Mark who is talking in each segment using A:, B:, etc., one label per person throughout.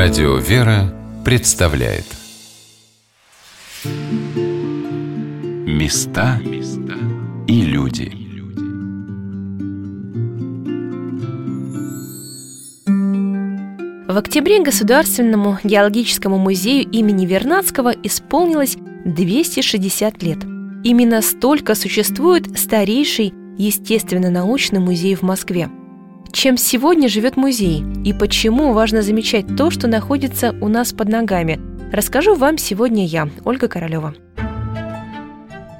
A: Радио «Вера» представляет. Места и люди.
B: В октябре Государственному геологическому музею имени Вернадского исполнилось 260 лет. Именно столько существует старейший естественно-научный музей в Москве – чем сегодня живет музей и почему важно замечать то, что находится у нас под ногами, расскажу вам сегодня я, Ольга Королева.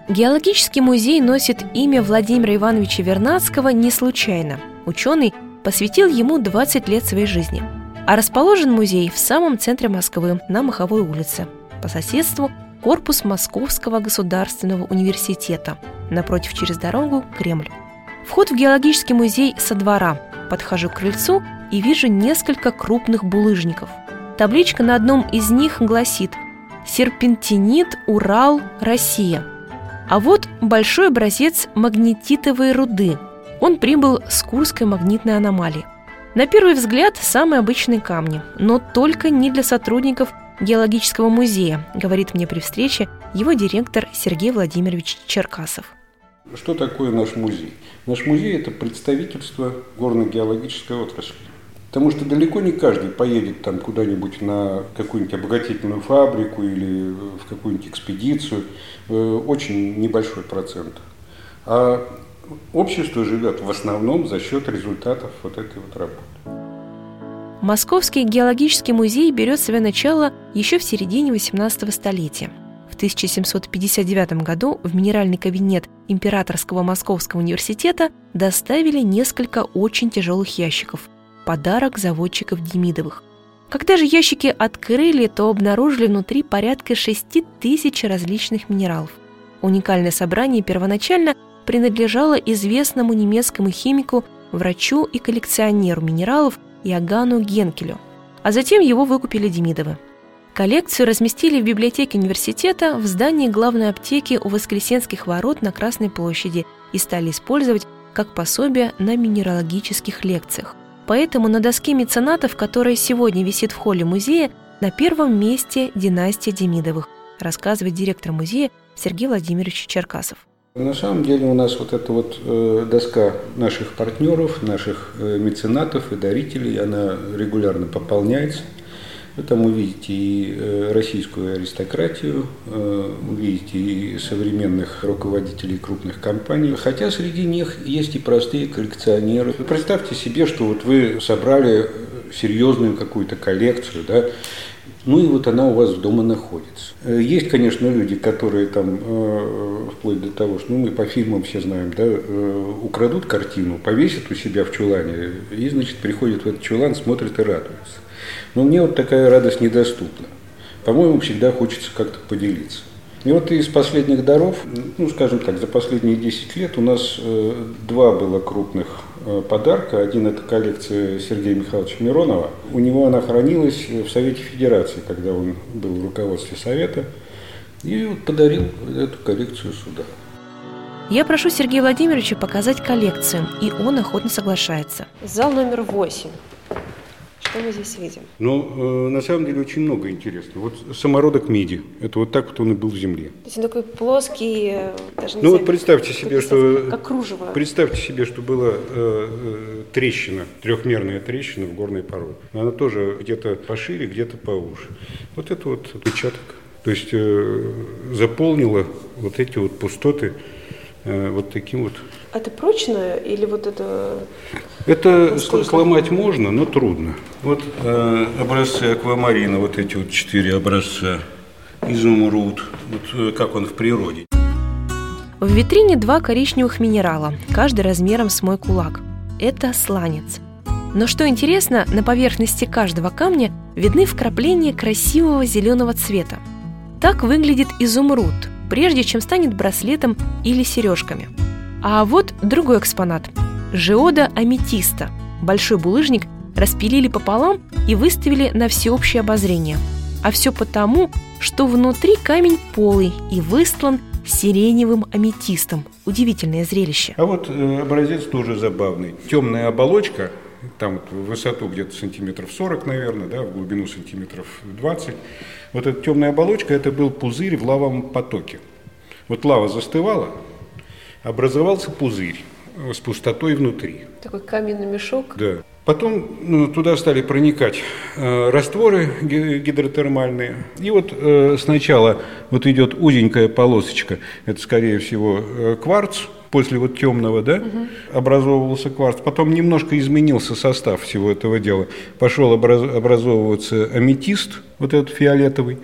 B: Геологический музей носит имя Владимира Ивановича Вернадского не случайно. Ученый посвятил ему 20 лет своей жизни. А расположен музей в самом центре Москвы, на Маховой улице. По соседству корпус Московского государственного университета. Напротив через дорогу – Кремль. Вход в геологический музей со двора, Подхожу к крыльцу и вижу несколько крупных булыжников. Табличка на одном из них гласит «Серпентинит, Урал, Россия». А вот большой образец магнетитовой руды. Он прибыл с Курской магнитной аномалии. На первый взгляд, самые обычные камни, но только не для сотрудников геологического музея, говорит мне при встрече его директор Сергей Владимирович Черкасов.
C: Что такое наш музей? Наш музей – это представительство горно-геологической отрасли. Потому что далеко не каждый поедет там куда-нибудь на какую-нибудь обогатительную фабрику или в какую-нибудь экспедицию. Э, очень небольшой процент. А общество живет в основном за счет результатов вот этой вот работы.
B: Московский геологический музей берет свое начало еще в середине XVIII столетия – 1759 году в минеральный кабинет Императорского Московского университета доставили несколько очень тяжелых ящиков – подарок заводчиков Демидовых. Когда же ящики открыли, то обнаружили внутри порядка 6 тысяч различных минералов. Уникальное собрание первоначально принадлежало известному немецкому химику, врачу и коллекционеру минералов Иоганну Генкелю, а затем его выкупили Демидовы – Коллекцию разместили в библиотеке университета в здании главной аптеки у Воскресенских ворот на Красной площади и стали использовать как пособие на минералогических лекциях. Поэтому на доске меценатов, которая сегодня висит в холле музея, на первом месте династия Демидовых, рассказывает директор музея Сергей Владимирович Черкасов.
C: На самом деле у нас вот эта вот э, доска наших партнеров, наших э, меценатов и дарителей, она регулярно пополняется – вы там увидите и э, российскую аристократию, э, увидите и современных руководителей крупных компаний, хотя среди них есть и простые коллекционеры. Представьте себе, что вот вы собрали серьезную какую-то коллекцию, да, ну и вот она у вас дома находится. Э, есть, конечно, люди, которые там, вплоть до того, что ну, мы по фильмам все знаем, да, украдут картину, повесят у себя в чулане, и, значит, приходят в этот чулан, смотрят и радуются. Но мне вот такая радость недоступна. По-моему, всегда хочется как-то поделиться. И вот из последних даров, ну, скажем так, за последние 10 лет у нас э, два было крупных э, подарка. Один – это коллекция Сергея Михайловича Миронова. У него она хранилась в Совете Федерации, когда он был в руководстве Совета. И вот подарил эту коллекцию сюда.
B: Я прошу Сергея Владимировича показать коллекцию, и он охотно соглашается. Зал номер восемь. Что мы здесь видим?
C: Ну, э, на самом деле очень много интересного. Вот самородок МИДи. Это вот так вот он и был в земле.
B: То есть он такой плоский, э,
C: даже не Ну знаю, вот представьте себе, что...
B: Как кружево.
C: Представьте себе, что была э, э, трещина, трехмерная трещина в горной породе. Она тоже где-то пошире, где-то поуже. Вот это вот отпечаток. То есть э, заполнила вот эти вот пустоты э, вот таким вот
B: это прочное или вот это...
C: Это Насколько? сломать можно, но трудно. Вот э, образцы аквамарина, вот эти вот четыре образца. Изумруд, вот э, как он в природе.
B: В витрине два коричневых минерала, каждый размером с мой кулак. Это сланец. Но что интересно, на поверхности каждого камня видны вкрапления красивого зеленого цвета. Так выглядит изумруд, прежде чем станет браслетом или сережками – а вот другой экспонат – жиода аметиста. Большой булыжник распилили пополам и выставили на всеобщее обозрение. А все потому, что внутри камень полый и выстлан сиреневым аметистом. Удивительное зрелище.
C: А вот э, образец тоже забавный. Темная оболочка, Там вот в высоту где-то сантиметров 40, наверное, да, в глубину сантиметров 20. Вот эта темная оболочка, это был пузырь в лавовом потоке. Вот лава застывала, образовался пузырь с пустотой внутри.
B: Такой каменный мешок.
C: Да. Потом ну, туда стали проникать э, растворы гидротермальные. И вот э, сначала вот идет узенькая полосочка, это скорее всего э, кварц, после вот темного, да, угу. образовывался кварц. Потом немножко изменился состав всего этого дела. Пошел образ, образовываться аметист, вот этот фиолетовый.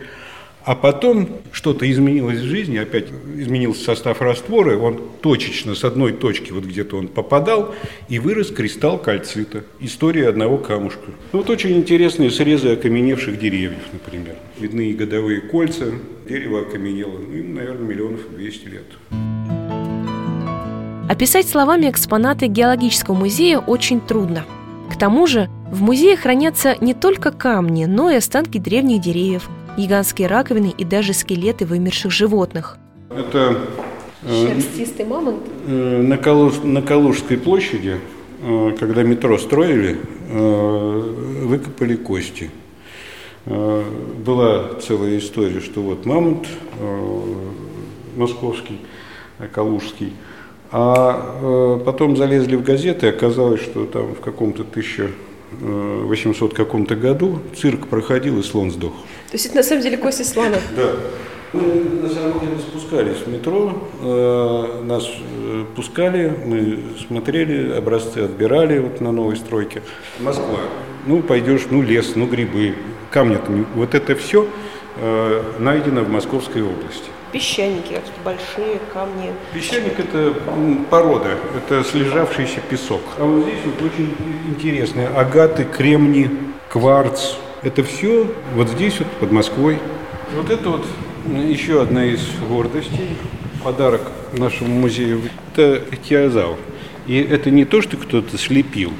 C: А потом что-то изменилось в жизни, опять изменился состав раствора, он точечно с одной точки вот где-то он попадал, и вырос кристалл кальцита. История одного камушка. Ну, вот очень интересные срезы окаменевших деревьев, например. Видны и годовые кольца, дерево окаменело, ну, им, наверное, миллионов двести лет.
B: Описать словами экспонаты геологического музея очень трудно. К тому же в музее хранятся не только камни, но и останки древних деревьев – гигантские раковины и даже скелеты вымерших животных.
C: Это
B: э, Шерстистый мамонт?
C: Э, на, Калуж, на Калужской площади, э, когда метро строили, выкопали кости. Была целая история, что вот мамонт московский, калужский, а потом залезли в газеты, оказалось, что там в каком-то 1800 каком-то году цирк проходил и слон сдох.
B: То есть это на самом деле кости слона?
C: Да. Мы на самом деле спускались в метро, э, нас э, пускали, мы смотрели, образцы отбирали вот на новой стройке. Москва. Ну, пойдешь, ну, лес, ну, грибы, камни-то. Вот это все э, найдено в Московской области.
B: Песчаники, большие камни.
C: Песчаник – это порода, это слежавшийся песок. А вот здесь вот очень интересные агаты, кремни, кварц, это все вот здесь, вот под Москвой. Вот это вот еще одна из гордостей, подарок нашему музею. Это теозавр. И это не то, что кто-то слепил.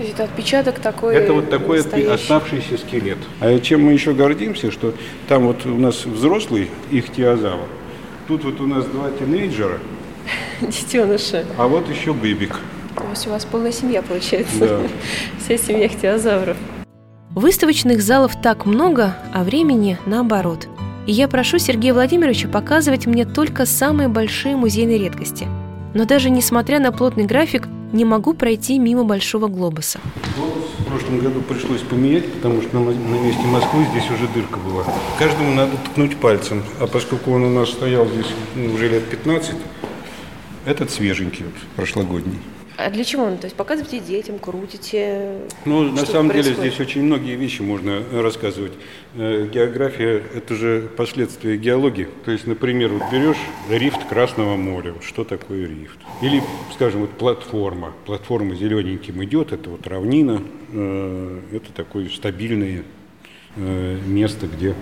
B: То есть это отпечаток такой
C: Это вот такой настоящий. оставшийся скелет. А чем мы еще гордимся, что там вот у нас взрослый ихтиозавр, тут вот у нас два тинейджера.
B: Детеныши.
C: А вот еще быбик.
B: То есть у вас полная семья получается. Да. Вся семья ихтиозавров. Выставочных залов так много, а времени наоборот. И я прошу Сергея Владимировича показывать мне только самые большие музейные редкости. Но даже несмотря на плотный график, не могу пройти мимо Большого глобуса.
C: Глобус в прошлом году пришлось поменять, потому что на, на месте Москвы здесь уже дырка была. Каждому надо ткнуть пальцем, а поскольку он у нас стоял здесь ну, уже лет 15, этот свеженький, вот, прошлогодний.
B: А для чего? То есть показываете детям, крутите?
C: Ну, на самом происходит? деле здесь очень многие вещи можно рассказывать. Э, география – это же последствия геологии. То есть, например, вот берешь рифт Красного моря. Вот что такое рифт? Или, скажем, вот платформа. Платформа зелененьким идет, это вот равнина. Э, это такое стабильное э, место, где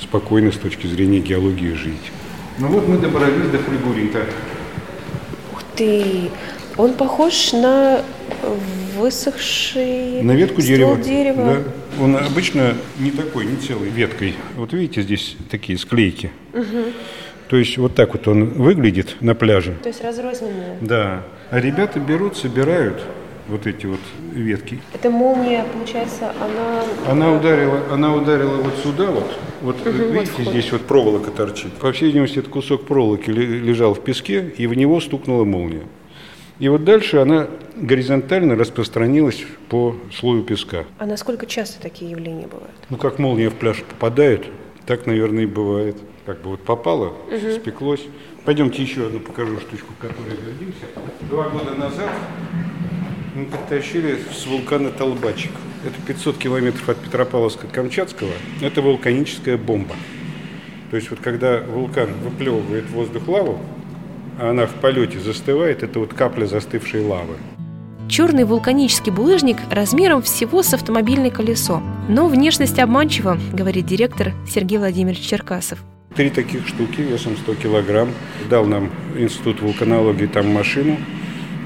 C: спокойно с точки зрения геологии жить. Ну вот мы добрались до фригурита.
B: Ух ты! Он похож на высохший
C: на ветку дерева.
B: дерева.
C: Да. Он обычно не такой, не целой веткой. Вот видите, здесь такие склейки. Угу. То есть вот так вот он выглядит на пляже.
B: То есть разрозненные.
C: Да. А ребята берут, собирают вот эти вот ветки.
B: Это молния, получается, она...
C: Она ударила, она ударила вот сюда вот. Вот угу, видите, вот здесь вот проволока торчит. По всей видимости, этот кусок проволоки лежал в песке, и в него стукнула молния. И вот дальше она горизонтально распространилась по слою песка.
B: А насколько часто такие явления бывают?
C: Ну, как молния в пляж попадает, так, наверное, и бывает. Как бы вот попало, угу. спеклось. Пойдемте еще одну покажу штучку, которой гордимся. Два года назад мы подтащили с вулкана Толбачик. Это 500 километров от Петропавловска-Камчатского. Это вулканическая бомба. То есть вот когда вулкан выплевывает воздух лаву, она в полете застывает, это вот капля застывшей лавы.
B: Черный вулканический булыжник размером всего с автомобильное колесо. Но внешность обманчива, говорит директор Сергей Владимирович Черкасов.
C: Три таких штуки весом 100 килограмм. Дал нам Институт вулканологии там машину.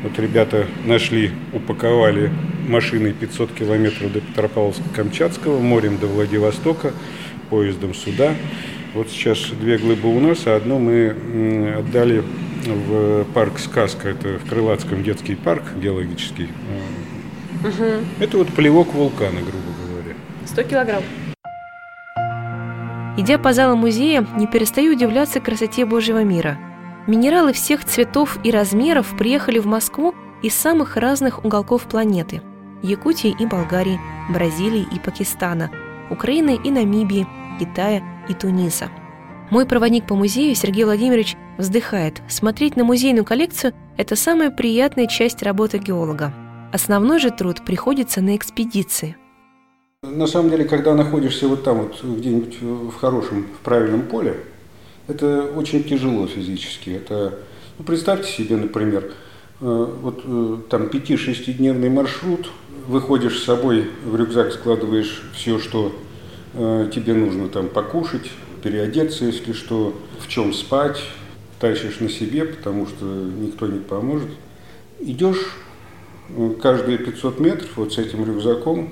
C: Вот ребята нашли, упаковали машиной 500 километров до Петропавловска-Камчатского, морем до Владивостока, поездом сюда. Вот сейчас две глыбы у нас, а одну мы отдали в парк «Сказка», это в Крылатском детский парк геологический. Угу. Это вот плевок вулкана, грубо говоря.
B: 100 килограмм. Идя по залам музея, не перестаю удивляться красоте Божьего мира. Минералы всех цветов и размеров приехали в Москву из самых разных уголков планеты – Якутии и Болгарии, Бразилии и Пакистана, Украины и Намибии, Китая и Туниса. Мой проводник по музею Сергей Владимирович вздыхает. Смотреть на музейную коллекцию – это самая приятная часть работы геолога. Основной же труд приходится на экспедиции.
C: На самом деле, когда находишься вот там, вот где-нибудь в хорошем, в правильном поле, это очень тяжело физически. Это, ну, представьте себе, например, э, вот э, там 5-6-дневный маршрут, выходишь с собой, в рюкзак складываешь все, что э, тебе нужно там покушать, переодеться, если что, в чем спать, тащишь на себе, потому что никто не поможет. Идешь каждые 500 метров вот с этим рюкзаком,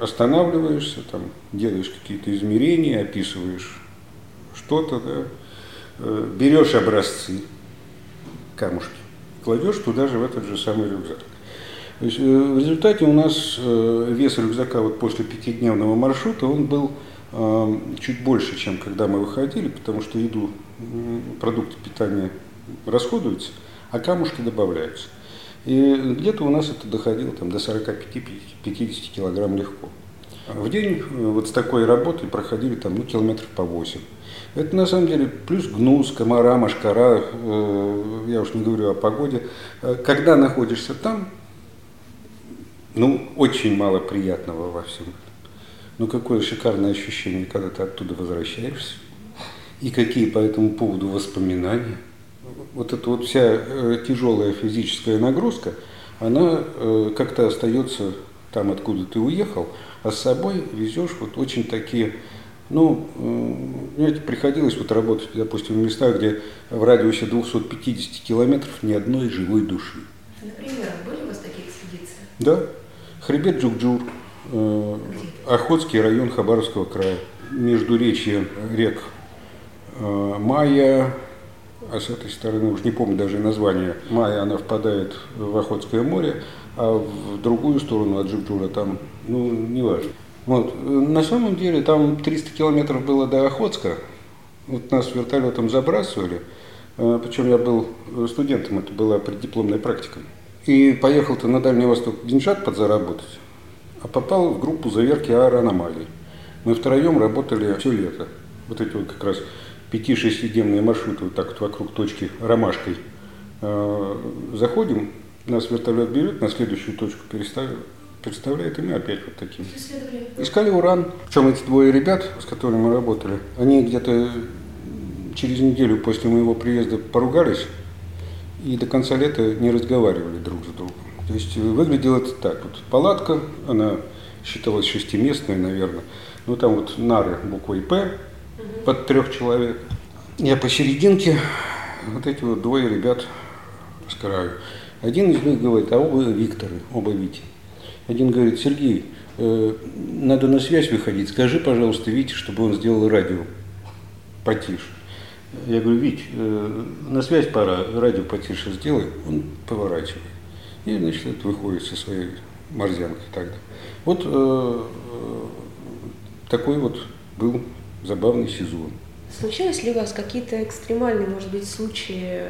C: останавливаешься, там, делаешь какие-то измерения, описываешь что-то, да, э, берешь образцы, камушки, кладешь туда же в этот же самый рюкзак. То есть, э, в результате у нас э, вес рюкзака вот после пятидневного маршрута, он был чуть больше, чем когда мы выходили, потому что еду, продукты питания расходуются, а камушки добавляются. И где-то у нас это доходило там, до 45-50 килограмм легко. В день вот с такой работой проходили там, ну, километров по 8. Это на самом деле плюс гнус, комара, машкара, э, я уж не говорю о погоде. Э, когда находишься там, ну, очень мало приятного во всем. Ну, какое шикарное ощущение, когда ты оттуда возвращаешься. И какие по этому поводу воспоминания. Вот эта вот вся э, тяжелая физическая нагрузка, она э, как-то остается там, откуда ты уехал, а с собой везешь вот очень такие ну, знаете, приходилось вот работать, допустим, в местах, где в радиусе 250 километров ни одной живой души.
B: Например, были у вас такие экспедиции?
C: Да. Хребет Джукджур, Охотский район Хабаровского края, междуречье рек э, Майя, а с этой стороны, уж не помню даже название, Майя, она впадает в Охотское море, а в другую сторону от Джукджура там, ну, неважно. Вот. На самом деле там 300 километров было до Охотска. Вот нас вертолетом забрасывали. Э, Причем я был студентом, это была преддипломная практика. И поехал-то на Дальний Восток деньжат подзаработать, а попал в группу заверки аэроаномалий. Мы втроем работали все лето. Вот эти вот как раз 5-6-дневные маршруты вот так вот вокруг точки ромашкой. Э, заходим, нас вертолет берет, на следующую точку переставляет и мы опять вот таким. Искали уран. Причем эти двое ребят, с которыми мы работали, они где-то через неделю после моего приезда поругались и до конца лета не разговаривали друг с другом. То есть выглядело это так. Вот палатка, она считалась шестиместной, наверное. Ну там вот нары буквой П под трех человек. Я посерединке, вот эти вот двое ребят с краю. Один из них говорит, а оба Викторы, оба Вити. Один говорит, Сергей, э, надо на связь выходить, скажи, пожалуйста, Вите, чтобы он сделал радио потише. Я говорю, Вить, э, на связь пора, радио потише сделай. Он поворачивает. И, значит, выходит со своей морзянкой тогда. Вот э, такой вот был забавный сезон.
B: Случались ли у вас какие-то экстремальные, может быть, случаи?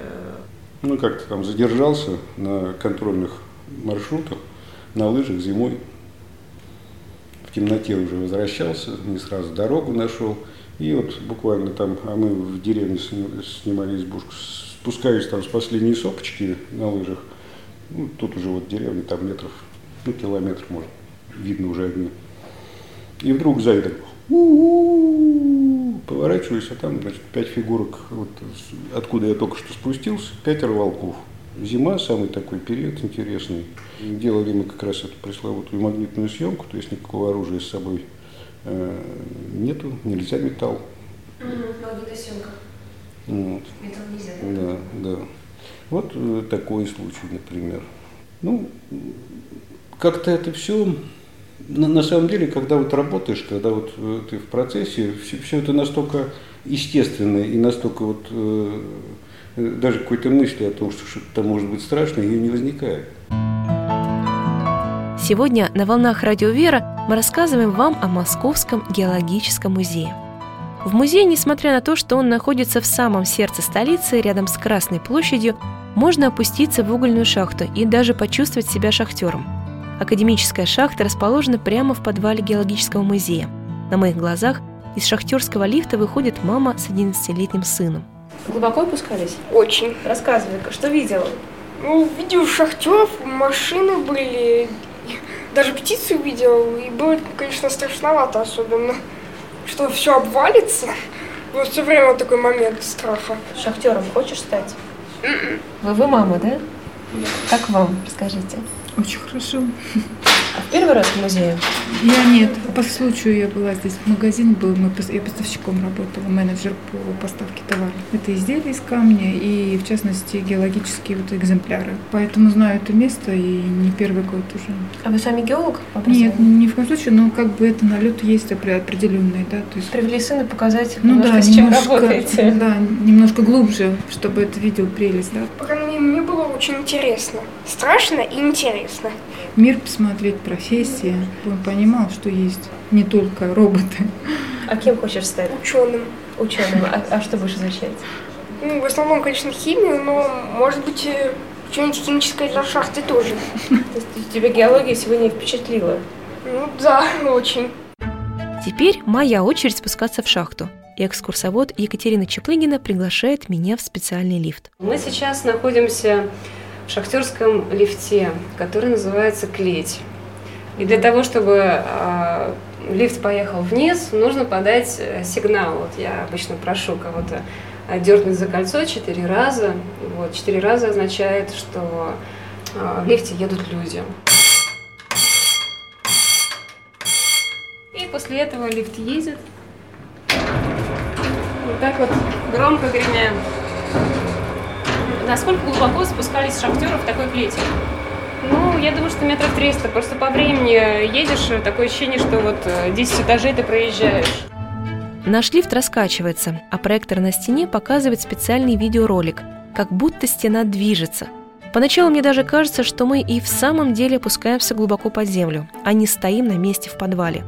C: Ну, как-то там задержался на контрольных маршрутах на лыжах зимой. В темноте уже возвращался, не сразу дорогу нашел. И вот буквально там, а мы в деревне снимали избушку, спускаюсь там с последней сопочки на лыжах. Ну, тут уже вот деревня, там метров, ну, километр, может, видно уже одни. И вдруг сзади так, поворачиваюсь, а там, значит, пять фигурок, вот откуда я только что спустился, пятеро волков. Зима, самый такой период интересный. Делали мы как раз эту пресловутую магнитную съемку, то есть никакого оружия с собой э, нету, нельзя металл.
B: Магнитосъемка.
C: Вот.
B: Металл нельзя.
C: Да, да. Вот э, такой случай, например. Ну, как-то это все, на, самом деле, когда вот работаешь, когда вот э, ты в процессе, все, все это настолько естественно и настолько вот э, даже какой-то мысли о том, что что-то может быть страшно, ее не возникает.
B: Сегодня на «Волнах Радио Вера» мы рассказываем вам о Московском геологическом музее. В музее, несмотря на то, что он находится в самом сердце столицы, рядом с Красной площадью, можно опуститься в угольную шахту и даже почувствовать себя шахтером. Академическая шахта расположена прямо в подвале геологического музея. На моих глазах из шахтерского лифта выходит мама с 11-летним сыном.
D: Глубоко опускались?
E: Очень.
D: Рассказывай, что видела?
E: Ну, видел шахтеров, машины были, даже птицу видел, и было, конечно, страшновато особенно, что все обвалится. Вот все время вот такой момент страха.
D: Шахтером хочешь стать? Вы, вы мама, да? Как вам? Расскажите.
F: Очень хорошо.
D: Первый раз в музее?
F: Я нет. По случаю я была здесь. В магазин был, мы, я поставщиком работала, менеджер по поставке товара. Это изделия из камня и, в частности, геологические вот экземпляры. Поэтому знаю это место и не первый год уже.
D: А вы сами геолог?
F: Нет, ни в коем случае, но как бы это налет есть опре- определенный, да, то есть
D: Привели сына показать,
F: ну
D: немножко,
F: да,
D: с чем
F: немножко,
D: работаете.
F: да, немножко глубже, чтобы это видел прелесть, да.
E: По крайней мере, мне было очень интересно. Страшно и интересно.
F: Мир посмотреть, профессии, чтобы он понимал, что есть не только роботы.
D: А кем хочешь стать?
E: Ученым.
D: Ученым. А, а что будешь изучать?
E: Ну, в основном, конечно, химию, но, может быть, и что-нибудь химическое для шахты тоже.
D: То есть тебя геология сегодня впечатлила?
E: Ну да, очень.
B: Теперь моя очередь спускаться в шахту. И экскурсовод Екатерина Чеплыгина приглашает меня в специальный лифт.
G: Мы сейчас находимся в шахтерском лифте, который называется «Клеть». И для того, чтобы э, лифт поехал вниз, нужно подать э, сигнал. Вот я обычно прошу кого-то э, дернуть за кольцо четыре раза. Вот, четыре раза означает, что э, в лифте едут люди. И после этого лифт едет. Вот так вот громко гремя.
D: Насколько глубоко спускались шахтеры в такой клете?
G: Ну, я думаю, что метров 300. Просто по времени едешь, такое ощущение, что вот э, 10 этажей ты проезжаешь.
B: Наш лифт раскачивается, а проектор на стене показывает специальный видеоролик, как будто стена движется. Поначалу мне даже кажется, что мы и в самом деле опускаемся глубоко под землю, а не стоим на месте в подвале.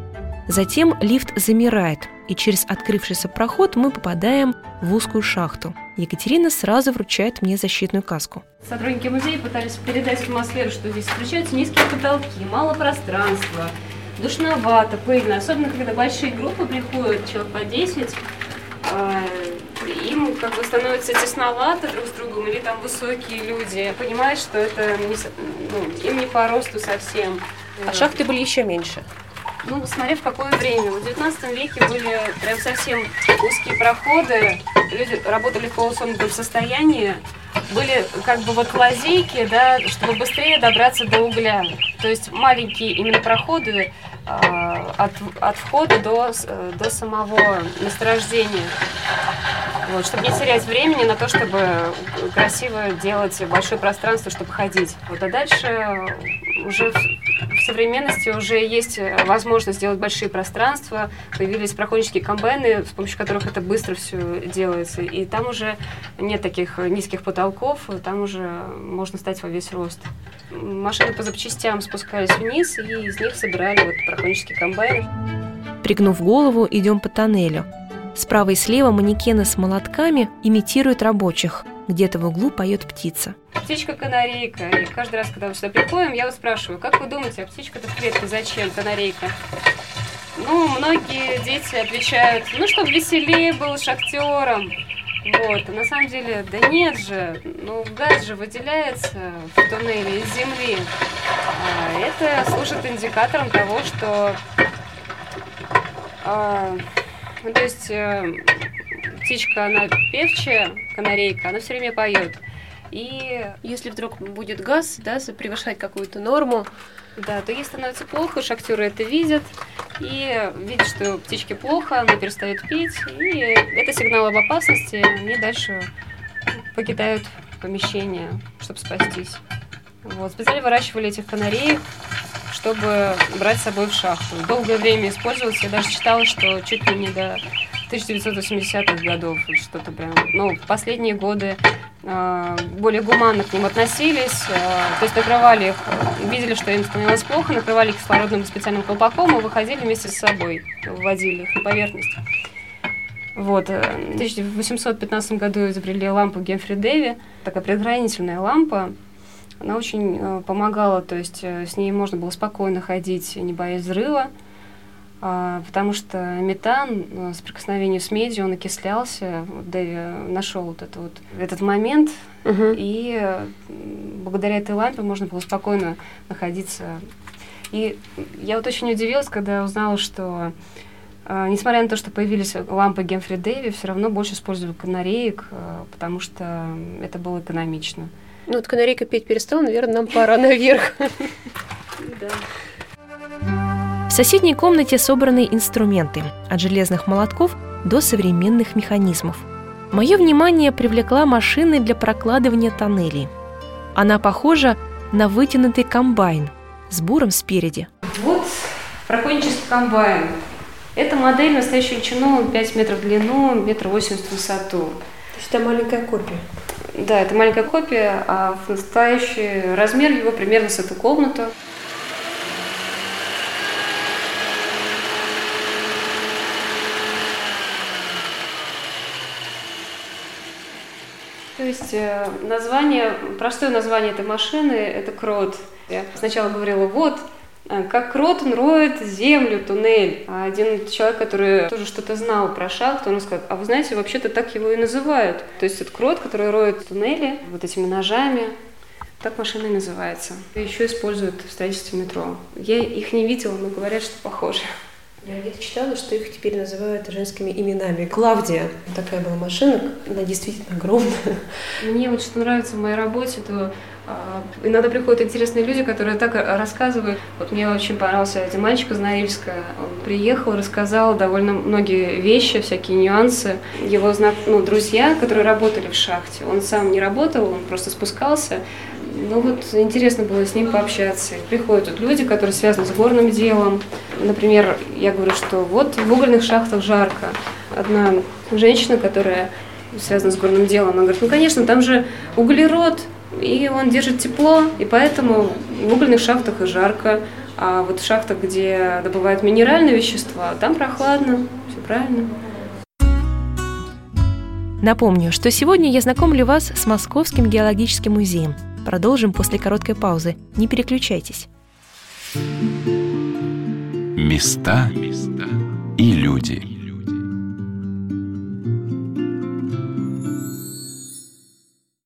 B: Затем лифт замирает, и через открывшийся проход мы попадаем в узкую шахту. Екатерина сразу вручает мне защитную каску.
G: Сотрудники музея пытались передать атмосферу, что здесь встречаются низкие потолки, мало пространства, душновато, пыльно. Особенно, когда большие группы приходят, человек по 10, а, им как бы становится тесновато друг с другом, или там высокие люди понимают, что это не ну, им не по росту совсем.
D: А шахты были еще меньше.
G: Ну, смотря в какое время. В 19 веке были прям совсем узкие проходы, люди работали в полусомкнутом состоянии, были как бы вот лазейки, да, чтобы быстрее добраться до угля. То есть маленькие именно проходы а, от, от входа до, э, до самого месторождения. Вот, чтобы не терять времени на то, чтобы красиво делать большое пространство, чтобы ходить. Вот, а дальше уже в, современности уже есть возможность сделать большие пространства, появились проходнические комбайны, с помощью которых это быстро все делается, и там уже нет таких низких потолков, там уже можно стать во весь рост. Машины по запчастям спускались вниз, и из них собирали вот проходнические комбайны.
B: Пригнув голову, идем по тоннелю. Справа и слева манекены с молотками имитируют рабочих. Где-то в углу поет птица.
G: Птичка-канарейка. И каждый раз, когда мы сюда приходим, я вот спрашиваю, как вы думаете, а птичка-то в клетке зачем, канарейка? Ну, многие дети отвечают, ну, чтобы веселее был шахтером. Вот, а на самом деле, да нет же, ну, газ же выделяется в туннеле из земли. А это служит индикатором того, что... а, ну, то есть э, птичка, она певчая, канарейка, она все время поет. И
D: Если вдруг будет газ, да, превышать какую-то норму,
G: да, то ей становится плохо, шахтеры это видят, и видят, что птичке плохо, она перестает петь, и это сигнал об опасности, они дальше покидают помещение, чтобы спастись. Вот. Специально выращивали этих канареек, чтобы брать с собой в шахту. Долгое время использовался, я даже читала, что чуть ли не до 1980-х годов, что-то прям, ну, последние годы э, более гуманно к ним относились, э, то есть накрывали их, видели, что им становилось плохо, накрывали кислородным специальным колпаком и выходили вместе с собой, выводили их на поверхность. Вот. В 1815 году изобрели лампу Гемфри Дэви, такая предохранительная лампа, она очень э, помогала, то есть э, с ней можно было спокойно ходить, не боясь взрыва, э, потому что метан э, с прикосновением с медью, он окислялся. Вот Дэви нашел вот, это вот этот момент,
B: Мгм.
G: и э, благодаря этой лампе можно было спокойно находиться. И я вот очень удивилась, когда узнала, что э, несмотря на то, что появились лампы Гемфри Дэви, все равно больше использовали канареек, э, потому что это было экономично.
B: Ну, вот канарейка петь перестала, наверное, нам пора наверх. В соседней комнате собраны инструменты, от железных молотков до современных механизмов. Мое внимание привлекла машина для прокладывания тоннелей. Она похожа на вытянутый комбайн с буром спереди.
G: Вот проконнический комбайн. Эта модель настоящую величину 5 метров в длину, метр восемьдесят в высоту.
B: То есть это маленькая копия.
G: Да, это маленькая копия, а в настоящий размер его примерно с эту комнату. То есть э, название, простое название этой машины – это крот. Я сначала говорила, вот, как крот, роет землю, туннель. А один человек, который тоже что-то знал про шахту, он сказал, а вы знаете, вообще-то так его и называют. То есть это крот, который роет туннели вот этими ножами. Так машина называется. Еще используют в строительстве метро. Я их не видела, но говорят, что похоже.
B: Я где-то читала, что их теперь называют женскими именами. Клавдия. Такая была машина, она действительно огромная.
G: Мне вот что нравится в моей работе, то а, иногда приходят интересные люди, которые так рассказывают. Вот мне очень понравился один мальчик из Норильска. Он приехал, рассказал довольно многие вещи, всякие нюансы. Его ну, друзья, которые работали в шахте, он сам не работал, он просто спускался. Ну вот интересно было с ним пообщаться. Приходят тут люди, которые связаны с горным делом. Например, я говорю, что вот в угольных шахтах жарко. Одна женщина, которая связана с горным делом, она говорит, ну конечно, там же углерод, и он держит тепло, и поэтому в угольных шахтах и жарко. А вот в шахтах, где добывают минеральные вещества, там прохладно. Все правильно.
B: Напомню, что сегодня я знакомлю вас с Московским геологическим музеем. Продолжим после короткой паузы. Не переключайтесь.
A: Места и люди.